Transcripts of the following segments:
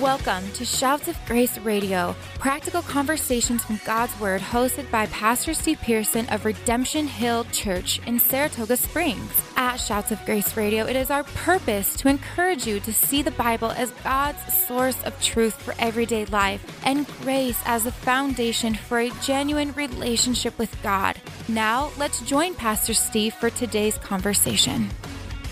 Welcome to Shouts of Grace Radio, practical conversations from God's Word, hosted by Pastor Steve Pearson of Redemption Hill Church in Saratoga Springs. At Shouts of Grace Radio, it is our purpose to encourage you to see the Bible as God's source of truth for everyday life and grace as the foundation for a genuine relationship with God. Now, let's join Pastor Steve for today's conversation.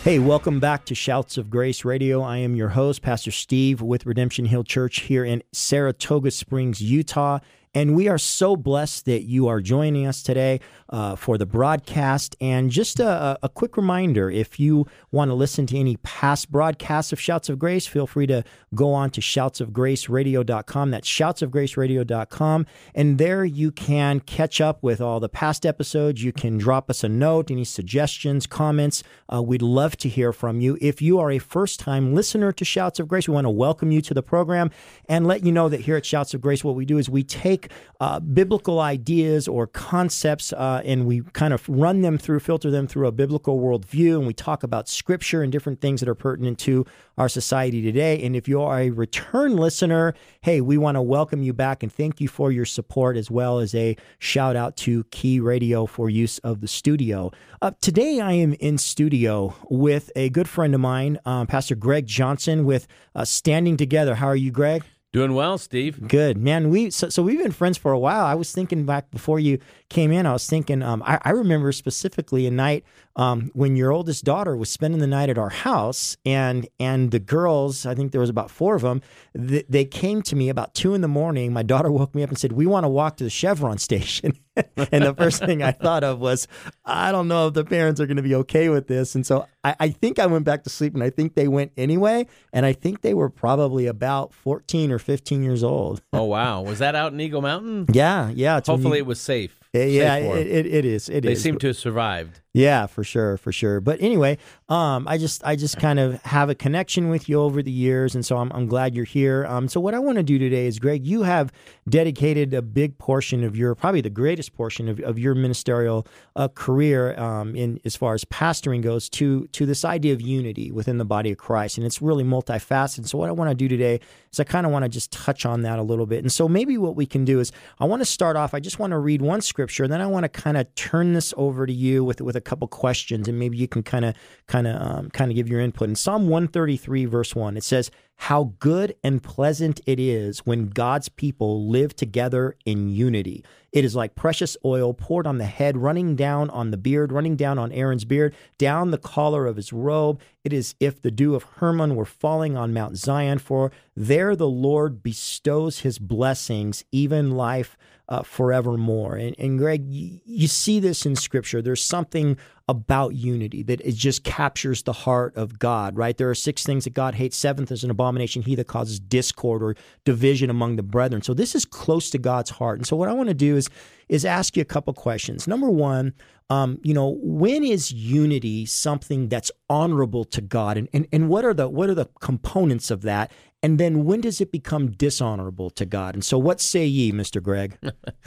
Hey, welcome back to Shouts of Grace Radio. I am your host, Pastor Steve with Redemption Hill Church here in Saratoga Springs, Utah. And we are so blessed that you are joining us today uh, for the broadcast. And just a, a, quick reminder if you want to listen to any past broadcasts of Shouts of Grace, feel free to go on to shoutsofgraceradio.com. That's shoutsofgraceradio.com. And there you can catch up with all the past episodes. You can drop us a note, any suggestions, comments. Uh, we'd love to hear from you. If you are a first time listener to Shouts of Grace, we want to welcome you to the program and let you know that here at Shouts of Grace, what we do is we take take uh, biblical ideas or concepts uh, and we kind of run them through, filter them through a biblical worldview, and we talk about scripture and different things that are pertinent to our society today. And if you are a return listener, hey, we want to welcome you back and thank you for your support, as well as a shout out to Key Radio for use of the studio. Uh, today, I am in studio with a good friend of mine, um, Pastor Greg Johnson, with uh, Standing Together. How are you, Greg? Doing well, Steve. Good man. We so, so we've been friends for a while. I was thinking back before you came in. I was thinking. Um, I, I remember specifically a night um, when your oldest daughter was spending the night at our house, and and the girls. I think there was about four of them. Th- they came to me about two in the morning. My daughter woke me up and said, "We want to walk to the Chevron station." and the first thing I thought of was, I don't know if the parents are going to be okay with this. And so I, I, think I went back to sleep and I think they went anyway. And I think they were probably about 14 or 15 years old. oh, wow. Was that out in Eagle Mountain? Yeah. Yeah. Hopefully it was safe. Yeah, it, it, it is. It they is. seem to have survived. Yeah, for sure, for sure. But anyway, um, I just I just kind of have a connection with you over the years, and so I'm I'm glad you're here. Um, so what I want to do today is, Greg, you have dedicated a big portion of your probably the greatest portion of, of your ministerial uh, career um, in as far as pastoring goes to to this idea of unity within the body of Christ, and it's really multifaceted. So what I want to do today is I kind of want to just touch on that a little bit, and so maybe what we can do is I want to start off. I just want to read one scripture, and then I want to kind of turn this over to you with with a couple questions, and maybe you can kind of kind of um, kind of give your input. In Psalm 133, verse one, it says, "How good and pleasant it is when God's people live together in unity." It is like precious oil poured on the head, running down on the beard, running down on Aaron's beard, down the collar of his robe. It is if the dew of Hermon were falling on Mount Zion, for there the Lord bestows his blessings, even life uh, forevermore. And, and Greg, you, you see this in Scripture. There's something about unity that it just captures the heart of God, right? There are six things that God hates. Seventh is an abomination, he that causes discord or division among the brethren. So this is close to God's heart. And so what I want to do is is ask you a couple questions. Number one, um, you know, when is unity something that's honorable to God, and, and and what are the what are the components of that? And then when does it become dishonorable to God? And so, what say ye, Mister Greg?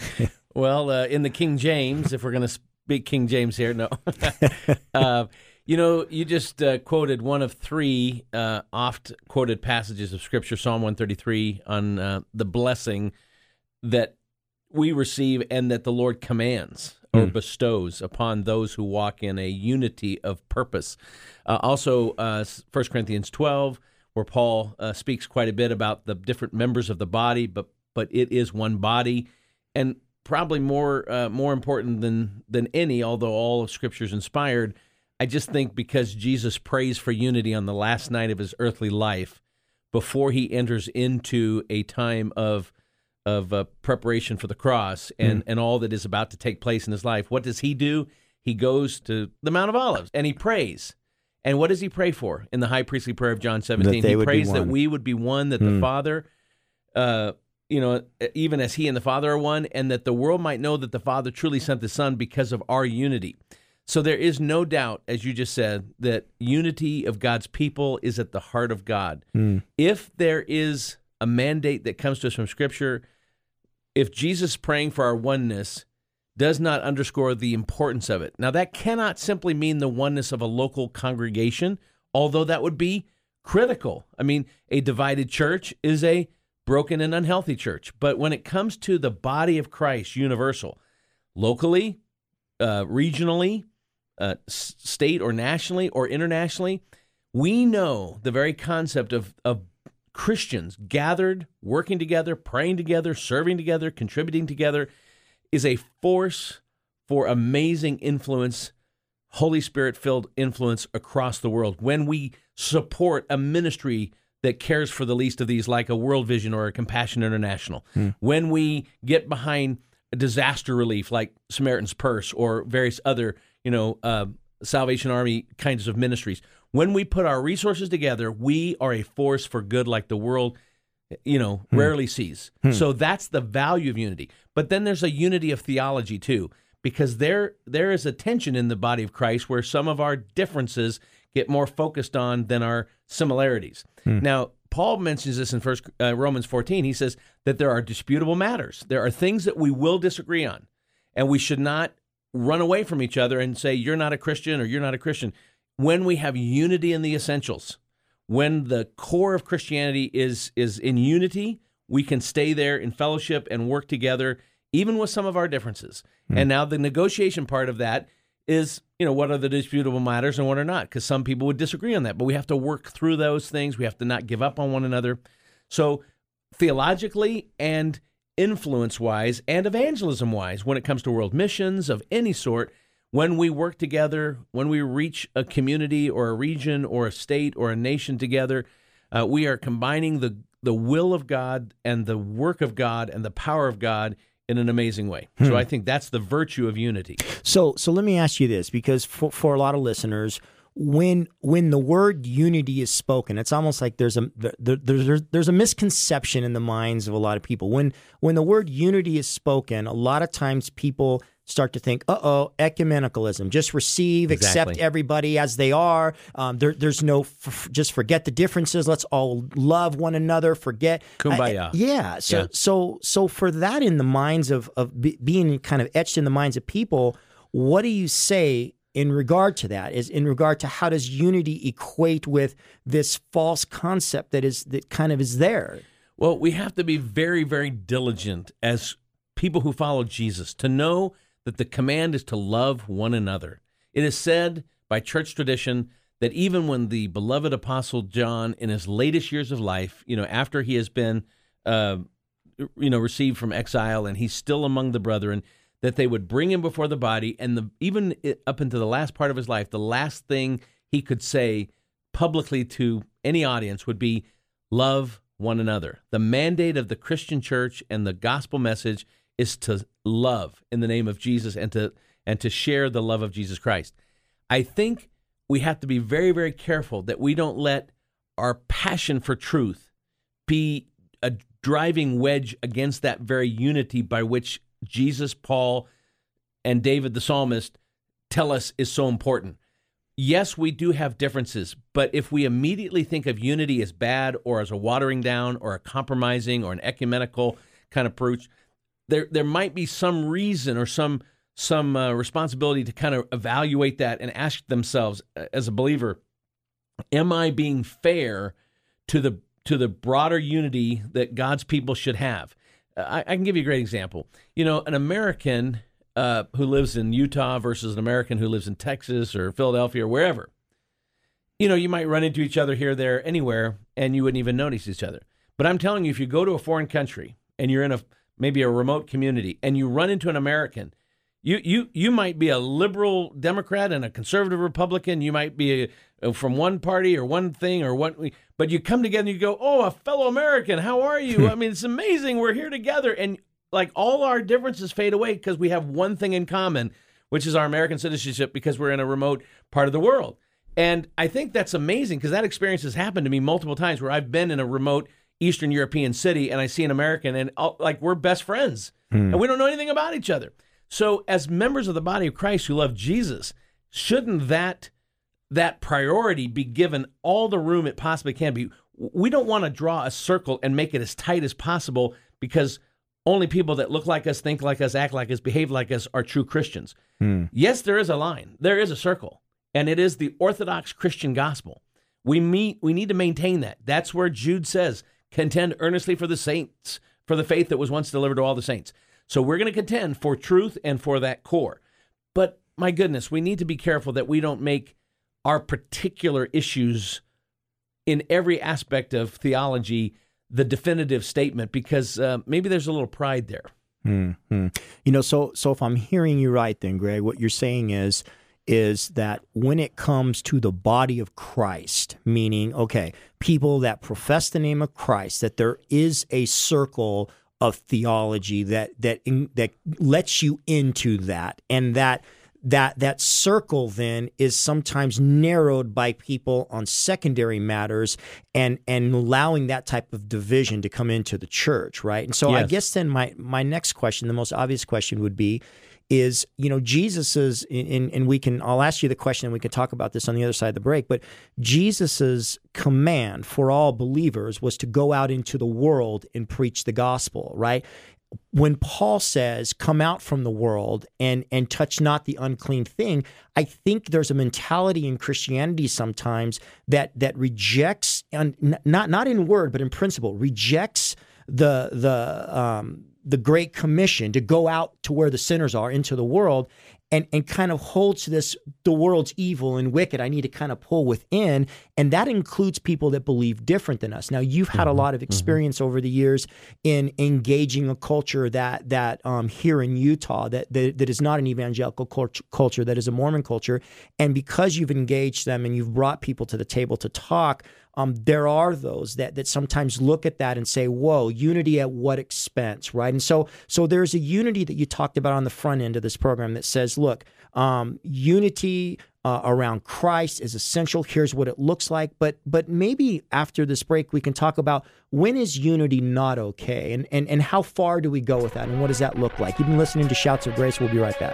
well, uh, in the King James, if we're going to speak King James here, no. uh, you know, you just uh, quoted one of three uh, oft quoted passages of Scripture, Psalm 133, on uh, the blessing that we receive and that the Lord commands or mm. bestows upon those who walk in a unity of purpose. Uh, also, uh, 1 Corinthians 12, where Paul uh, speaks quite a bit about the different members of the body, but but it is one body, and probably more uh, more important than than any, although all of Scripture is inspired. I just think because Jesus prays for unity on the last night of his earthly life, before he enters into a time of of uh, preparation for the cross and, mm. and all that is about to take place in his life, what does he do? He goes to the Mount of Olives and he prays. And what does he pray for in the high priestly prayer of John 17? He prays that we would be one, that mm. the hmm. Father, uh, you know, even as he and the Father are one, and that the world might know that the Father truly sent the Son because of our unity. So there is no doubt, as you just said, that unity of God's people is at the heart of God. Mm. If there is a mandate that comes to us from Scripture, if Jesus praying for our oneness does not underscore the importance of it. Now, that cannot simply mean the oneness of a local congregation, although that would be critical. I mean, a divided church is a broken and unhealthy church. But when it comes to the body of Christ, universal, locally, uh, regionally, uh, state or nationally or internationally, we know the very concept of, of Christians gathered, working together, praying together, serving together, contributing together is a force for amazing influence, Holy Spirit filled influence across the world. When we support a ministry that cares for the least of these, like a World Vision or a Compassion International, hmm. when we get behind disaster relief like Samaritan's Purse or various other, you know, uh, Salvation Army kinds of ministries, when we put our resources together, we are a force for good like the world you know, hmm. rarely sees. Hmm. So that's the value of unity. But then there's a unity of theology too, because there there is a tension in the body of Christ where some of our differences get more focused on than our similarities. Hmm. Now, Paul mentions this in First uh, Romans 14. He says that there are disputable matters. There are things that we will disagree on, and we should not run away from each other and say you're not a Christian or you're not a Christian. When we have unity in the essentials, when the core of Christianity is is in unity, we can stay there in fellowship and work together, even with some of our differences. Mm. And now the negotiation part of that is, you know, what are the disputable matters and what are not? Because some people would disagree on that, but we have to work through those things. We have to not give up on one another. So theologically and influence wise and evangelism wise, when it comes to world missions of any sort, when we work together, when we reach a community or a region or a state or a nation together, uh, we are combining the the will of God and the work of God and the power of God in an amazing way. Hmm. So I think that's the virtue of unity. So so let me ask you this because for, for a lot of listeners when when the word unity is spoken, it's almost like there's a there, there's there's a misconception in the minds of a lot of people. When when the word unity is spoken, a lot of times people start to think, uh oh, ecumenicalism. Just receive, exactly. accept everybody as they are. Um, there, there's no, f- just forget the differences. Let's all love one another. Forget. Kumbaya. I, yeah. So, yeah. so, so for that in the minds of, of be, being kind of etched in the minds of people, what do you say in regard to that is in regard to how does unity equate with this false concept that is that kind of is there well we have to be very very diligent as people who follow jesus to know that the command is to love one another. It is said by church tradition that even when the beloved apostle John, in his latest years of life, you know, after he has been, uh, you know, received from exile and he's still among the brethren, that they would bring him before the body, and the even up into the last part of his life, the last thing he could say publicly to any audience would be, "Love one another." The mandate of the Christian church and the gospel message is to love in the name of Jesus and to and to share the love of Jesus Christ. I think we have to be very very careful that we don't let our passion for truth be a driving wedge against that very unity by which Jesus, Paul, and David the psalmist tell us is so important. Yes, we do have differences, but if we immediately think of unity as bad or as a watering down or a compromising or an ecumenical kind of approach, there there might be some reason or some some uh, responsibility to kind of evaluate that and ask themselves uh, as a believer, am I being fair to the to the broader unity that God's people should have? I, I can give you a great example. You know, an American uh, who lives in Utah versus an American who lives in Texas or Philadelphia or wherever. You know, you might run into each other here, there, anywhere, and you wouldn't even notice each other. But I'm telling you, if you go to a foreign country and you're in a maybe a remote community, and you run into an American, you you you might be a liberal Democrat and a conservative Republican. You might be a, uh, from one party or one thing or one, but you come together and you go, "Oh, a fellow American, how are you?" I mean, it's amazing. We're here together, and like all our differences fade away because we have one thing in common, which is our American citizenship because we're in a remote part of the world. And I think that's amazing because that experience has happened to me multiple times where I've been in a remote Eastern European city and I see an American and like we're best friends mm. and we don't know anything about each other. So as members of the body of Christ who love Jesus, shouldn't that that priority be given all the room it possibly can be? We don't want to draw a circle and make it as tight as possible because only people that look like us, think like us, act like us, behave like us are true Christians. Mm. Yes, there is a line. There is a circle, and it is the Orthodox Christian gospel We meet we need to maintain that. That's where Jude says, contend earnestly for the saints, for the faith that was once delivered to all the saints. So we're going to contend for truth and for that core. But my goodness, we need to be careful that we don't make our particular issues in every aspect of theology the definitive statement because uh, maybe there's a little pride there. Mm-hmm. You know, so so if I'm hearing you right, then Greg, what you're saying is is that when it comes to the body of Christ, meaning okay, people that profess the name of Christ, that there is a circle of theology that that that lets you into that, and that that that circle then is sometimes narrowed by people on secondary matters and and allowing that type of division to come into the church right and so yes. i guess then my my next question the most obvious question would be is you know jesus's and, and we can i'll ask you the question and we can talk about this on the other side of the break but jesus's command for all believers was to go out into the world and preach the gospel right? When Paul says, "Come out from the world and and touch not the unclean thing," I think there's a mentality in Christianity sometimes that that rejects, and not not in word but in principle, rejects the the um, the Great Commission to go out to where the sinners are into the world and and kind of holds this the world's evil and wicked i need to kind of pull within and that includes people that believe different than us now you've had mm-hmm. a lot of mm-hmm. experience mm-hmm. over the years in engaging a culture that that um, here in utah that, that that is not an evangelical culture that is a mormon culture and because you've engaged them and you've brought people to the table to talk um, there are those that that sometimes look at that and say, "Whoa, unity at what expense?" Right? And so, so there's a unity that you talked about on the front end of this program that says, "Look, um, unity." Uh, around Christ is essential. Here's what it looks like, but but maybe after this break we can talk about when is unity not okay, and and and how far do we go with that, and what does that look like? You've been listening to Shouts of Grace. We'll be right back.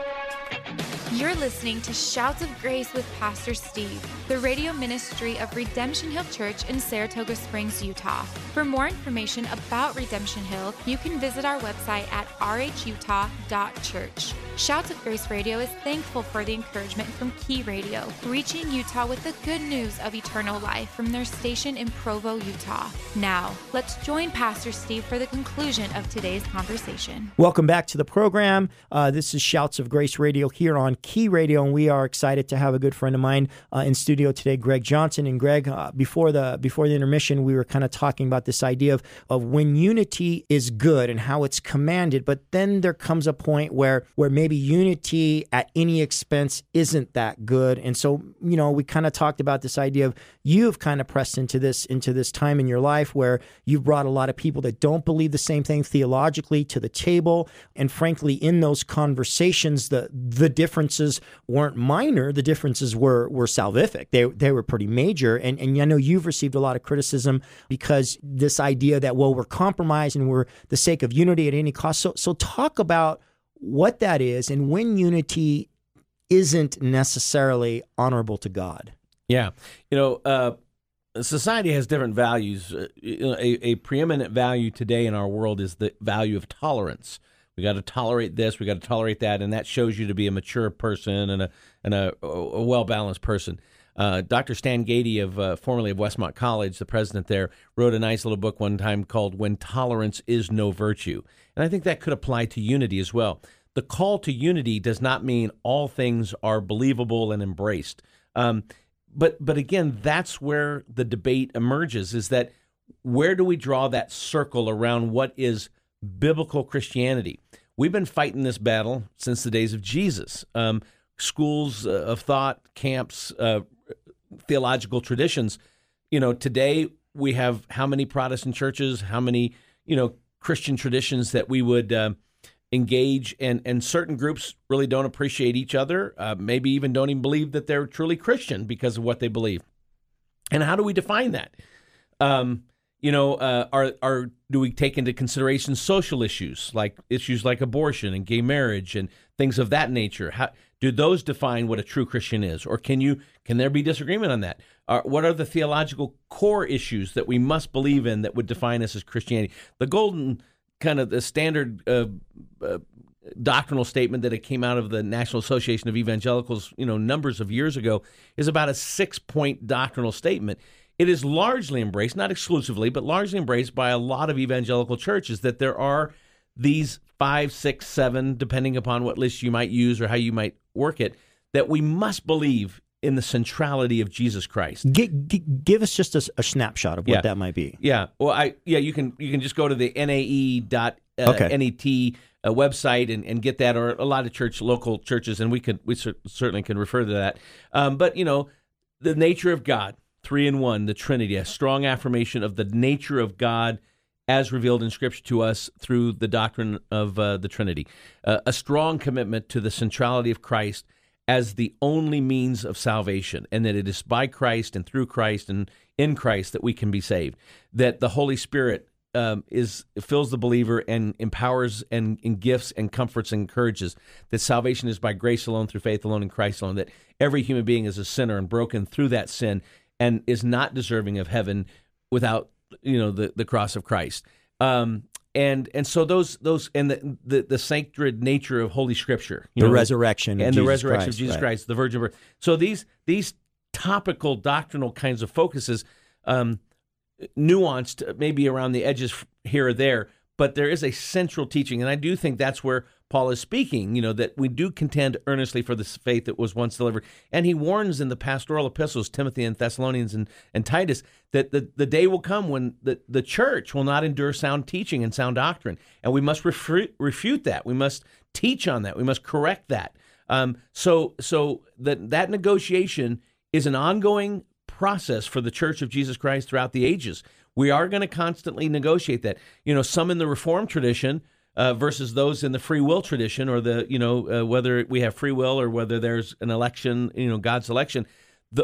You're listening to Shouts of Grace with Pastor Steve, the radio ministry of Redemption Hill Church in Saratoga Springs, Utah. For more information about Redemption Hill, you can visit our website at rhutah.church. Shouts of Grace Radio is thankful for the encouragement from Key Radio, reaching Utah with the good news of eternal life from their station in Provo, Utah. Now, let's join Pastor Steve for the conclusion of today's conversation. Welcome back to the program. Uh, this is Shouts of Grace Radio here on Key Radio, and we are excited to have a good friend of mine uh, in studio today, Greg Johnson. And Greg, uh, before the before the intermission, we were kind of talking about this idea of of when unity is good and how it's commanded, but then there comes a point where where maybe unity at any expense isn't that good. And so, you know, we kind of talked about this idea of you've kind of pressed into this into this time in your life where you've brought a lot of people that don't believe the same thing theologically to the table, and frankly, in those conversations, the the differences weren't minor. The differences were were salvific. They they were pretty major. And and I know you've received a lot of criticism because this idea that well we're compromising, we're the sake of unity at any cost. So so talk about what that is and when unity isn't necessarily honorable to God. Yeah, you know. Uh, society has different values. Uh, a, a, preeminent value today in our world is the value of tolerance. We got to tolerate this. We got to tolerate that, and that shows you to be a mature person and a and a, a well balanced person. Uh, Dr. Stan Gaede of uh, formerly of Westmont College, the president there, wrote a nice little book one time called "When Tolerance Is No Virtue," and I think that could apply to unity as well. The call to unity does not mean all things are believable and embraced. Um, but but again, that's where the debate emerges: is that where do we draw that circle around what is biblical Christianity. We've been fighting this battle since the days of Jesus. Um, schools uh, of thought, camps, uh, theological traditions. You know, today we have how many Protestant churches, how many you know Christian traditions that we would uh, engage, and and certain groups really don't appreciate each other. Uh, maybe even don't even believe that they're truly Christian because of what they believe. And how do we define that? Um, you know, uh, are are do we take into consideration social issues like issues like abortion and gay marriage and things of that nature? How do those define what a true Christian is, or can you can there be disagreement on that? Uh, what are the theological core issues that we must believe in that would define us as Christianity? The golden kind of the standard uh, uh, doctrinal statement that it came out of the National Association of Evangelicals, you know, numbers of years ago, is about a six point doctrinal statement. It is largely embraced, not exclusively, but largely embraced by a lot of evangelical churches that there are these five, six, seven, depending upon what list you might use or how you might work it, that we must believe in the centrality of Jesus Christ. G- g- give us just a, a, snapshot of what yeah. that might be. Yeah. Well, I yeah, you can you can just go to the nae.net uh, okay. net uh, website and, and get that, or a lot of church local churches, and we could we cer- certainly can refer to that. Um, but you know, the nature of God, three in one, the Trinity, a strong affirmation of the nature of God as revealed in Scripture to us through the doctrine of uh, the Trinity, uh, a strong commitment to the centrality of Christ as the only means of salvation, and that it is by Christ and through Christ and in Christ that we can be saved. That the Holy Spirit um, is fills the believer and empowers and, and gifts and comforts and encourages. That salvation is by grace alone, through faith alone, in Christ alone. That every human being is a sinner and broken through that sin and is not deserving of heaven without you know the the cross of Christ. Um, and and so those those and the the, the sacred nature of Holy Scripture, the know, resurrection, and the resurrection Christ, of Jesus right. Christ, the virgin birth. So these these topical doctrinal kinds of focuses, um, nuanced maybe around the edges here or there, but there is a central teaching, and I do think that's where Paul is speaking, you know, that we do contend earnestly for this faith that was once delivered. And he warns in the pastoral epistles, Timothy and Thessalonians and, and Titus, that the, the day will come when the, the church will not endure sound teaching and sound doctrine. And we must refute, refute that. We must teach on that. We must correct that. Um, so so that, that negotiation is an ongoing process for the Church of Jesus Christ throughout the ages. We are going to constantly negotiate that. You know, some in the Reformed tradition uh, versus those in the free will tradition, or the you know uh, whether we have free will or whether there's an election, you know, God's election.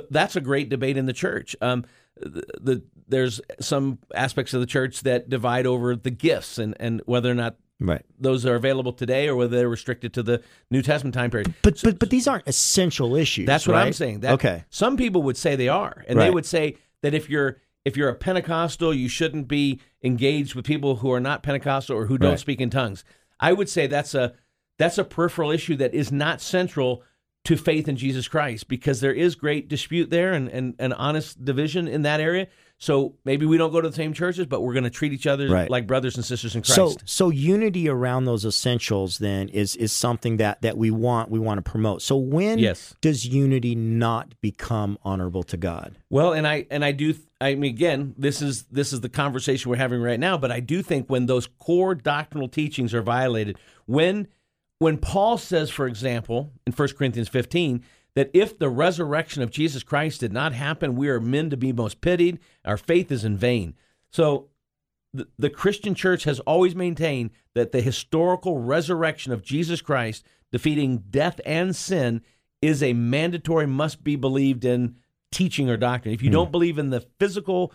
That's a great debate in the church. Um, the, the, there's some aspects of the church that divide over the gifts and, and whether or not right. those are available today or whether they're restricted to the New Testament time period. But so, but but these aren't essential issues. That's what right? I'm saying. That, okay. Some people would say they are, and right. they would say that if you're if you're a Pentecostal, you shouldn't be engaged with people who are not Pentecostal or who don't Right. speak in tongues. I would say that's a that's a peripheral issue that is not central to faith in Jesus Christ because there is great dispute there and, and, and honest division in that area. So maybe we don't go to the same churches, but we're going to treat each other Right. like brothers and sisters in Christ. So so unity around those essentials then is is something that that we want we want to promote. So when Yes. does unity not become honorable to God? Well, and I and I do. I mean, again, this is this is the conversation we're having right now. But I do think when those core doctrinal teachings are violated, when when Paul says, for example, in 1 Corinthians 15, that if the resurrection of Jesus Christ did not happen, we are men to be most pitied. Our faith is in vain. So the, the Christian church has always maintained that the historical resurrection of Jesus Christ, defeating death and sin, is a mandatory, must be believed in teaching or doctrine. If you don't hmm. believe in the physical,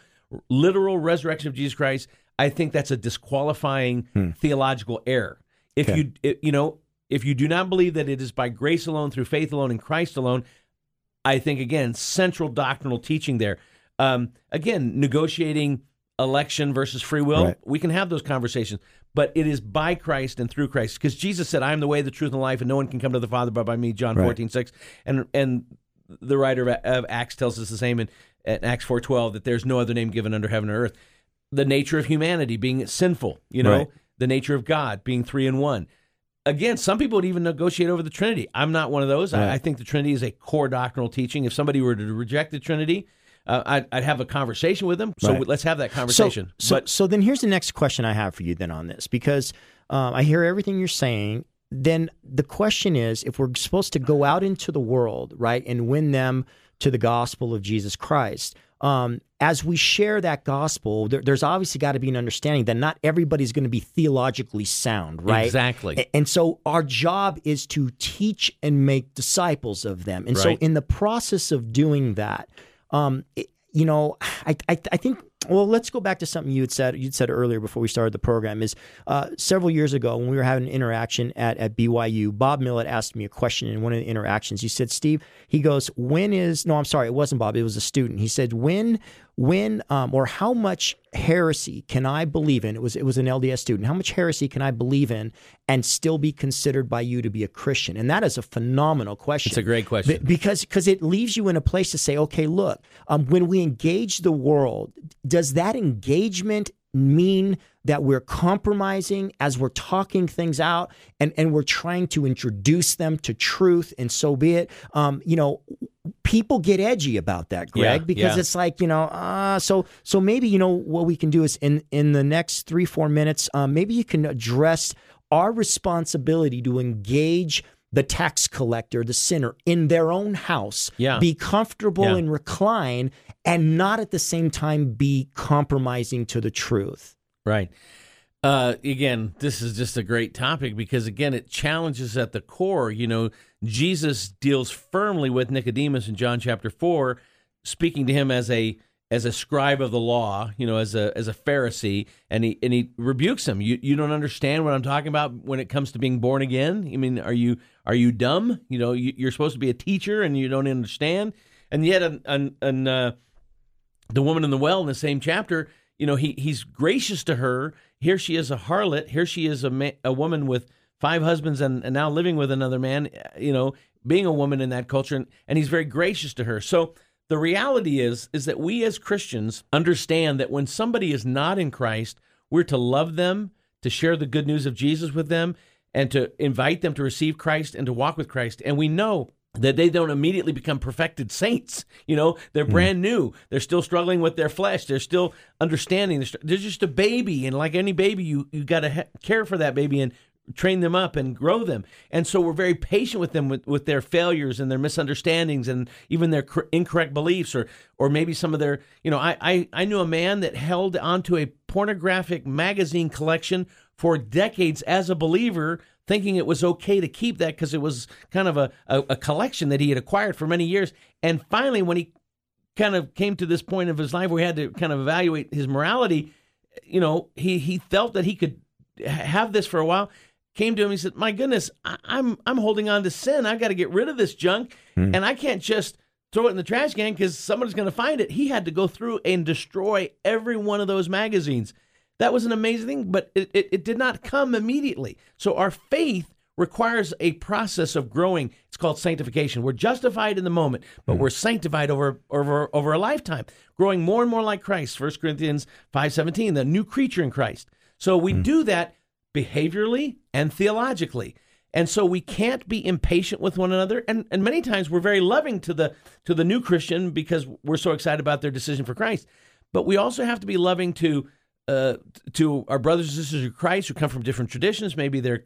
literal resurrection of Jesus Christ, I think that's a disqualifying hmm. theological error. If Okay. you you know if you do not believe that it is by grace alone, through faith alone, in Christ alone, I think again central doctrinal teaching there. Um, again, negotiating election versus free will, Right. we can have those conversations, but it is by Christ and through Christ because Jesus said, "I am the way, the truth, and the life, and no one can come to the Father but by me." John Right. fourteen six, and and the writer of, Acts tells us the same in, in Acts four twelve that there's no other name given under heaven or earth. The nature of humanity being sinful, you know, Right. the nature of God being three in one. Again, some people would even negotiate over the Trinity. I'm not one of those. Right. I, I think the Trinity is a core doctrinal teaching. If somebody were to reject the Trinity, uh, I'd, I'd have a conversation with them. So Right. let's have that conversation. So, so, but so then here's the next question I have for you then on this because um, I hear everything you're saying. Then the question is if we're supposed to go out into the world, right, and win them to the gospel of Jesus Christ, um, as we share that gospel, there, there's obviously got to be an understanding that not everybody's going to be theologically sound, right? Exactly. And so our job is to teach and make disciples of them. And so in the process of doing that, um, it- you know, I, I, I think. Well, let's go back to something you had said. You'd said earlier before we started the program is uh, several years ago when we were having an interaction at, at BYU. Bob Millet asked me a question in one of the interactions. He said, "Steve," he goes, "When is no? I'm sorry, it wasn't Bob. It was a student." He said, "When when um, or how much heresy can I believe in? It was it was an LDS student. How much heresy can I believe in and still be considered by you to be a Christian? And that is a phenomenal question. It's a great question Be- because because it leaves you in a place to say, okay, look, um, when we engage the world, does that engagement mean that we're compromising as we're talking things out and, and we're trying to introduce them to truth and so be it um, you know people get edgy about that greg Yeah, because yeah. it's like you know uh, so so maybe you know what we can do is in in the next three four minutes um, maybe you can address our responsibility to engage the tax collector, the sinner, in their own house, Yeah. be comfortable Yeah. and recline, and not at the same time be compromising to the truth. Right. Uh, again, this is just a great topic because, again, it challenges at the core. You know, Jesus deals firmly with Nicodemus in John chapter 4, speaking to him as a as a scribe of the law, you know, as a as a Pharisee, and he and he rebukes him. You you don't understand what I'm talking about when it comes to being born again. I mean, are you are you dumb? You know, you, you're supposed to be a teacher and you don't understand. And yet, an, an, an uh, the woman in the well in the same chapter, you know, he he's gracious to her. Here she is a harlot. Here she is a ma- a woman with five husbands and, and now living with another man. You know, being a woman in that culture, and, and he's very gracious to her. So the reality is is that we as Christians understand that when somebody is not in Christ, we're to love them, to share the good news of Jesus with them, and to invite them to receive Christ and to walk with Christ. And we know that they don't immediately become perfected saints. You know, they're hmm. brand new. They're still struggling with their flesh. They're still understanding. They're, just a baby, and like any baby, you you got to ha- care for that baby and train them up and grow them. And so we're very patient with them with, with their failures and their misunderstandings and even their cor- incorrect beliefs or or maybe some of their you know I, I I knew a man that held onto a pornographic magazine collection for decades as a believer thinking it was okay to keep that because it was kind of a, a, a collection that he had acquired for many years. And finally when he kind of came to this point of his life where he had to kind of evaluate his morality you know he he felt that he could have this for a while came to him he said my goodness I, i'm i'm holding on to sin. I've got to get rid of this junk hmm. and i can't just throw it in the trash can because somebody's going to find it. He had to go through and destroy every one of those magazines that was an amazing thing but it, it, it did not come immediately. So our faith requires a process of growing. It's called sanctification. We're justified in the moment but hmm. we're sanctified over over over a lifetime growing more and more like christ. 1 corinthians 5.17 the new creature in christ. So we hmm. do that behaviorally and theologically. And so we can't be impatient with one another. And, and many times we're very loving to the to the new christian because we're so excited about their decision for christ. But we also have to be loving to uh, to our brothers and sisters in Christ who come from different traditions. Maybe they're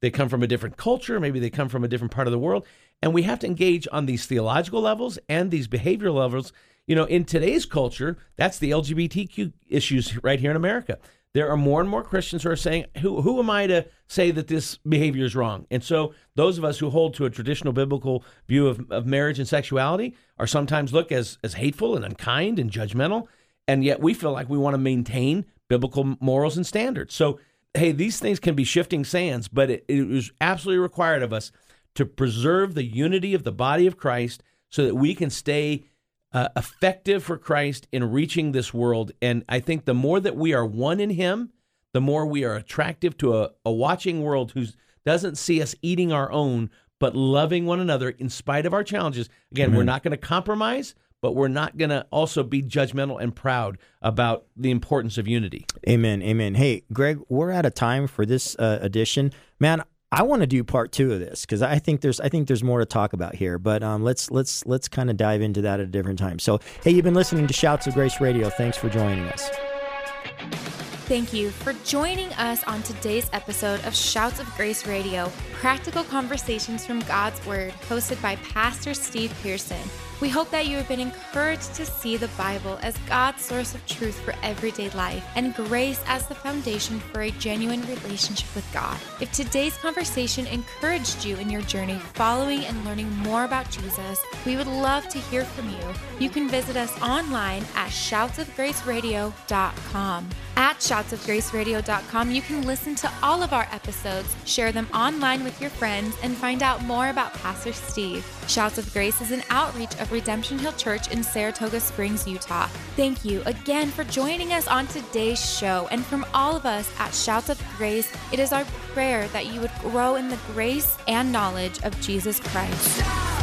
they come from a different culture. Maybe they come from a different part of the world, and we have to engage on these theological levels and these behavioral levels. You know, in today's culture, that's the LGBTQ issues right here in America. There are more and more Christians who are saying, "Who who am I to say that this behavior is wrong?" And so, those of us who hold to a traditional biblical view of, of marriage and sexuality are sometimes looked as as hateful and unkind and judgmental and yet we feel like we want to maintain biblical morals and standards. So, hey, these things can be shifting sands, but it, it is absolutely required of us to preserve the unity of the body of Christ so that we can stay uh, effective for Christ in reaching this world. And I think the more that we are one in Him, the more we are attractive to a, a watching world who doesn't see us eating our own, but loving one another in spite of our challenges. Again, we're not going to compromise, but we're not going to also be judgmental and proud about the importance of unity. Amen. Amen. Hey, Greg, we're out of time for this uh, edition. Man, I want to do part two of this because I think there's I think there's more to talk about here. But um, let's let's let's kind of dive into that at a different time. So, hey, you've been listening to Shouts of Grace Radio. Thanks for joining us. Thank you for joining us on today's episode of Shouts of Grace Radio, practical conversations from God's Word, hosted by Pastor Steve Pearson. We hope that you have been encouraged to see the Bible as God's source of truth for everyday life and grace as the foundation for a genuine relationship with God. If today's conversation encouraged you in your journey following and learning more about Jesus, we would love to hear from you. You can visit us online at shoutsofgraceradio.com. At shoutsofgraceradio.com, you can listen to all of our episodes, share them online with your friends, and find out more about Pastor Steve. Shouts of Grace is an outreach of of Redemption Hill Church in Saratoga Springs, Utah. Thank you again for joining us on today's show. And from all of us at Shouts of Grace, it is our prayer that you would grow in the grace and knowledge of Jesus Christ.